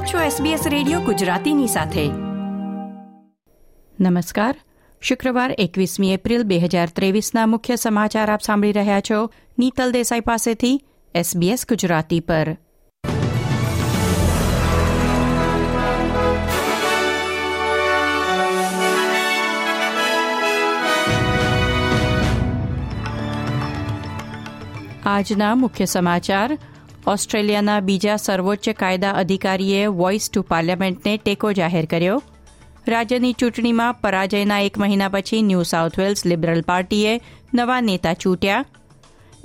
આપ છો SBS radio ગુજરાતીની સાથે. નમસ્કાર. શુક્રવાર એકવીસમી એપ્રિલ બે હજાર ત્રેવીસના મુખ્ય સમાચાર આપ સાંભળી રહ્યા છો. નીતલ દેસાઈ પાસેથી SBS ગુજરાતી પર. આજના મુખ્ય સમાચાર. ઓસ્ટ્રેલિયાના બીજા સર્વોચ્ચ કાયદા અધિકારીએ વોઇસ ટુ પાર્લામેન્ટને ટેકો જાહેર કર્યો. રાજ્યની ચૂંટણીમાં પરાજયના એક મહિના પછી ન્યૂ સાઉથ વેલ્સ લિબરલ પાર્ટીએ નવા નેતા ચૂંટ્યા.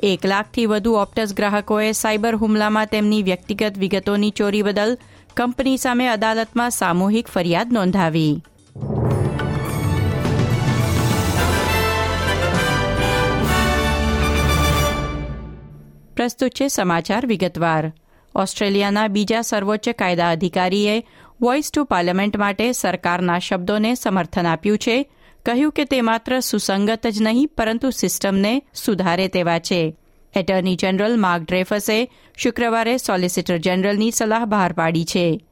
એક લાખથી વધુ ઓપ્ટસ ગ્રાહકોએ સાયબર હુમલામાં તેમની વ્યક્તિગત વિગતોની ચોરી બદલ કંપની સામે અદાલતમાં સામૂહિક ફરિયાદ નોંધાવી. પ્રસ્તુત છે સમાચાર વિગતવાર. ઓસ્ટ્રેલિયાના બીજા સર્વોચ્ચ કાયદા અધિકારીએ વોઇસ ટુ પાર્લામેન્ટ માટે સરકારના શબ્દોને સમર્થન આપ્યું છે. કહ્યું કે તે માત્ર સુસંગત જ નહીં, પરંતુ સિસ્ટમને સુધારે તેવા છે. એટર્ની જનરલ માર્ક ડ્રેફસે શુક્રવારે સોલિસિટર જનરલની સલાહ બહાર પાડી છે.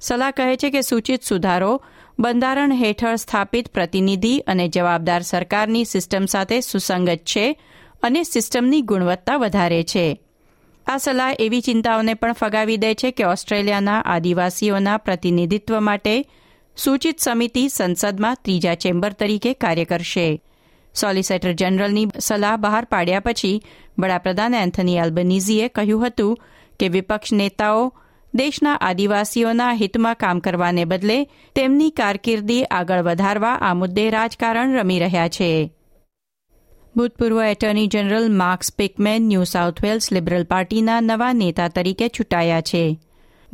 સલાહ કહે છે કે સૂચિત સુધારો બંધારણ હેઠળ સ્થાપિત પ્રતિનિધિ અને જવાબદાર સરકારની સિસ્ટમ સાથે સુસંગત છે અને સિસ્ટમની ગુણવત્તા વધારે છે. આ સલાહ એવી ચિંતાઓને પણ ફગાવી દે છે કે ઓસ્ટ્રેલિયાના આદિવાસીઓના પ્રતિનિધિત્વ માટે સૂચિત સમિતિ સંસદમાં ત્રીજા ચેમ્બર તરીકે કાર્ય કરશે. સોલિસિટર જનરલની સલાહ બહાર પાડ્યા પછી વડાપ્રધાન એન્થની એલ્બનીઝીએ કહ્યું હતું કે વિપક્ષ નેતાઓ દેશના આદિવાસીઓના હિતમાં કામ કરવાને બદલે તેમની કારકિર્દી આગળ વધારવા આ મુદ્દે રાજકારણ રમી રહ્યા છે. ભૂતપૂર્વ attorney general Mark Speakman New South Wales Liberal પાર્ટીના નવા નેતા તરીકે ચૂંટાયા છે.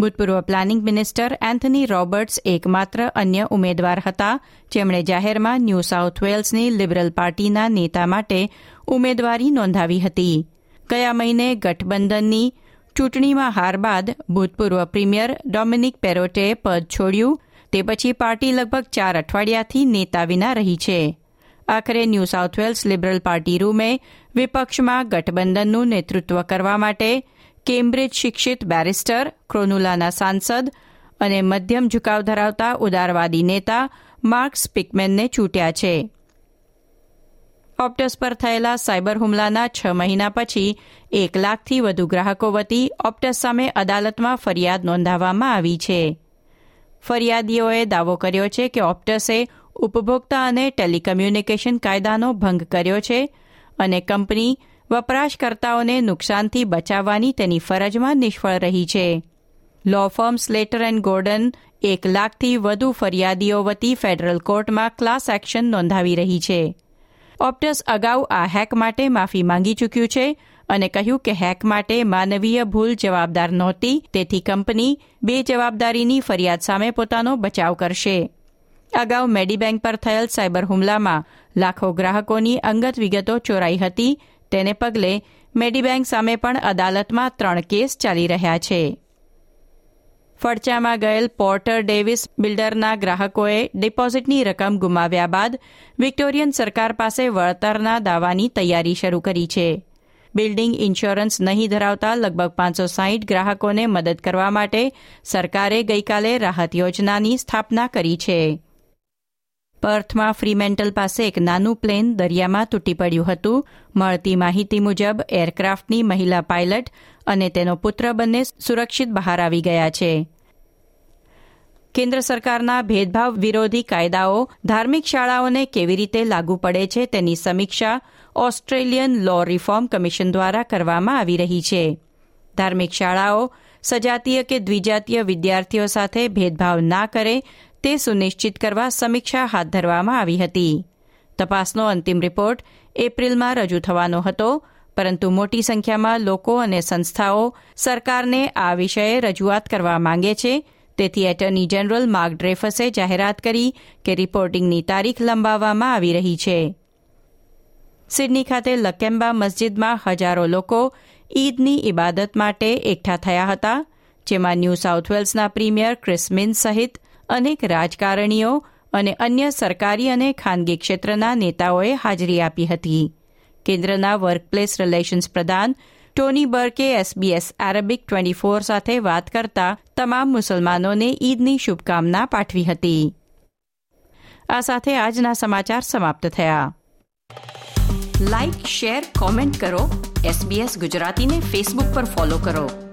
ભૂતપૂર્વ પ્લાનિંગ મિનિસ્ટર એન્થની રોબર્ટ્સ એકમાત્ર અન્ય ઉમેદવાર હતા. જેમણે જાહેરમાં ન્યૂ સાઉથ વેલ્સની લિબરલ પાર્ટીના નેતા માટે ઉમેદવારી નોંધાવી હતી. ગયા મહિને ગઠબંધનની ચૂંટણીમાં હાર બાદ ભૂતપૂર્વ પ્રીમિયર ડોમિનિક પેરોટે પદ છોડ્યું. તે પછી પાર્ટી લગભગ ચાર અઠવાડિયાથી નેતા વિના રહી છે. આખરે New South Wales Liberal Party રૂમે વિપક્ષમાં ગઠબંધનનું નેતૃત્વ કરવા માટે કેમ્બ્રિજ શિક્ષિત બેરિસ્ટર, ક્રોનુલાના સાંસદ અને મધ્યમ ઝુકાવ ધરાવતા ઉદારવાદી નેતા માર્ક સ્પીકમેનને ચૂંટ્યા છે. ઓપ્ટસ પર થયેલા સાયબર હુમલાના છ મહિના પછી એક લાખથી વધુ ગ્રાહકો વતી ઓપ્ટસ સામે અદાલતમાં ફરિયાદ નોંધાવવામાં આવી છે. ફરિયાદીઓએ દાવો કર્યો છે કે ઓપ્ટસે ઉપભોક્તા અને ટેલિકમ્યુનિકેશન કાયદાનો ભંગ કર્યો છે અને કંપની વપરાશકર્તાઓને નુકસાનથી બચાવવાની તેની ફરજમાં નિષ્ફળ રહી છે. Law firm Slater and Gordon એક લાખથી વધુ ફરિયાદીઓ વતી ફેડરલ કોર્ટમાં ક્લાસ એક્શન નોંધાવી રહી છે. ઓપ્ટસ અગાઉ આ હેક માટે માફી માંગી ચૂક્યું છે અને કહ્યું કે હેક માટે માનવીય ભૂલ જવાબદાર નહોતી, તેથી કંપની બે જવાબદારીની ફરિયાદ સામે પોતાનો બચાવ કરશે. અગાઉ મેડીબેંક પર થયેલ સાયબર હુમલામાં લાખો ગ્રાહકોની અંગત વિગતો ચોરાઈ હતી. તેને પગલે મેડીબેંક સામે પણ અદાલતમાં ત્રણ કેસ ચાલી રહ્યા છે. ફડચામાં ગયેલ પોર્ટર ડેવિસ બિલ્ડરના ગ્રાહકોએ ડિપોઝિટની રકમ ગુમાવ્યા બાદ વિક્ટોરિયન સરકાર પાસે વળતરના દાવાની તૈયારી શરૂ કરી છે. બિલ્ડિંગ ઇન્સ્યોરન્સ નહીં ધરાવતા લગભગ પાંચસો સાહીઠ ગ્રાહકોને મદદ કરવા માટે સરકારે ગઈકાલે રાહત યોજનાની સ્થાપના કરી છે. પર્થમાં ફ્રીમેન્ટલ પાસે એક નાનું પ્લેન દરિયામાં તૂટી પડ્યું હતું. મળતી માહિતી મુજબ એરક્રાફ્ટની મહિલા પાયલટ અને તેનો પુત્ર બંને સુરક્ષિત બહાર આવી ગયા છે. કેન્દ્ર સરકારના ભેદભાવ વિરોધી કાયદાઓ ધાર્મિક શાળાઓને કેવી રીતે લાગુ પડે છે તેની સમીક્ષા ઓસ્ટ્રેલિયન લો રિફોર્મ કમિશન દ્વારા કરવામાં આવી રહી છે. ધાર્મિક શાળાઓ સજાતીય કે દ્વિજાતીય વિદ્યાર્થીઓ સાથે ભેદભાવ ના કરે તે સુનિશ્ચિત કરવા સમીક્ષા હાથ ધરવામાં આવી હતી. તપાસનો અંતિમ રિપોર્ટ એપ્રિલમાં રજૂ થવાનો હતો, પરંતુ મોટી સંખ્યામાં લોકો અને સંસ્થાઓ સરકારને આ વિષયે રજૂઆત કરવા માંગે છે. તેથી એટર્ની જનરલ માર્ક ડ્રેફસે જાહેરાત કરી કે રિપોર્ટિંગની તારીખ લંબાવવામાં આવી રહી છે. સિડની ખાતે લકેમ્બા મસ્જિદમાં હજારો લોકો ઈદની ઇબાદત માટે એકઠા થયા હતા, જેમાં ન્યૂ સાઉથ વેલ્સના પ્રીમિયર ક્રિસ્મિન સહિત અનેક રાજકારણીઓ અને અન્ય સરકારી અને ખાનગી ક્ષેત્રના નેતાઓએ હાજરી આપી હતી. કેન્દ્રના વર્કપ્લેસ રિલેશન્સ પ્રધાન Tony Burke SBS Arabic twenty four સાથે વાત કરતા તમામ મુસલમાનોને ઈદની શુભકામના પાઠવી હતી. આ સાથે આજના સમાચાર સમાપ્ત થયા. લાઇક શેર, કોમેન્ટ કરો. એસબીએસ ગુજરાતીને ફેસબુક પર ફોલો કરો.